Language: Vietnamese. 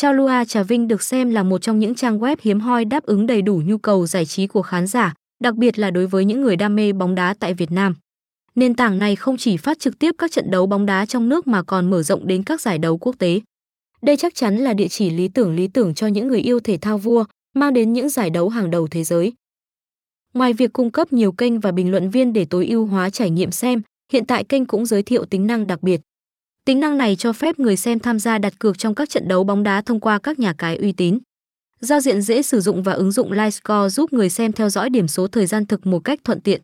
Chaulua Trà Vinh được xem là một trong những trang web hiếm hoi đáp ứng đầy đủ nhu cầu giải trí của khán giả, đặc biệt là đối với những người đam mê bóng đá tại Việt Nam. Nền tảng này không chỉ phát trực tiếp các trận đấu bóng đá trong nước mà còn mở rộng đến các giải đấu quốc tế. Đây chắc chắn là địa chỉ lý tưởng lý tưởng cho những người yêu thể thao vua, mang đến những giải đấu hàng đầu thế giới. Ngoài việc cung cấp nhiều kênh và bình luận viên để tối ưu hóa trải nghiệm xem, hiện tại kênh cũng giới thiệu tính năng đặc biệt. Tính năng này cho phép người xem tham gia đặt cược trong các trận đấu bóng đá thông qua các nhà cái uy tín. Giao diện dễ sử dụng và ứng dụng Livescore giúp người xem theo dõi điểm số thời gian thực một cách thuận tiện.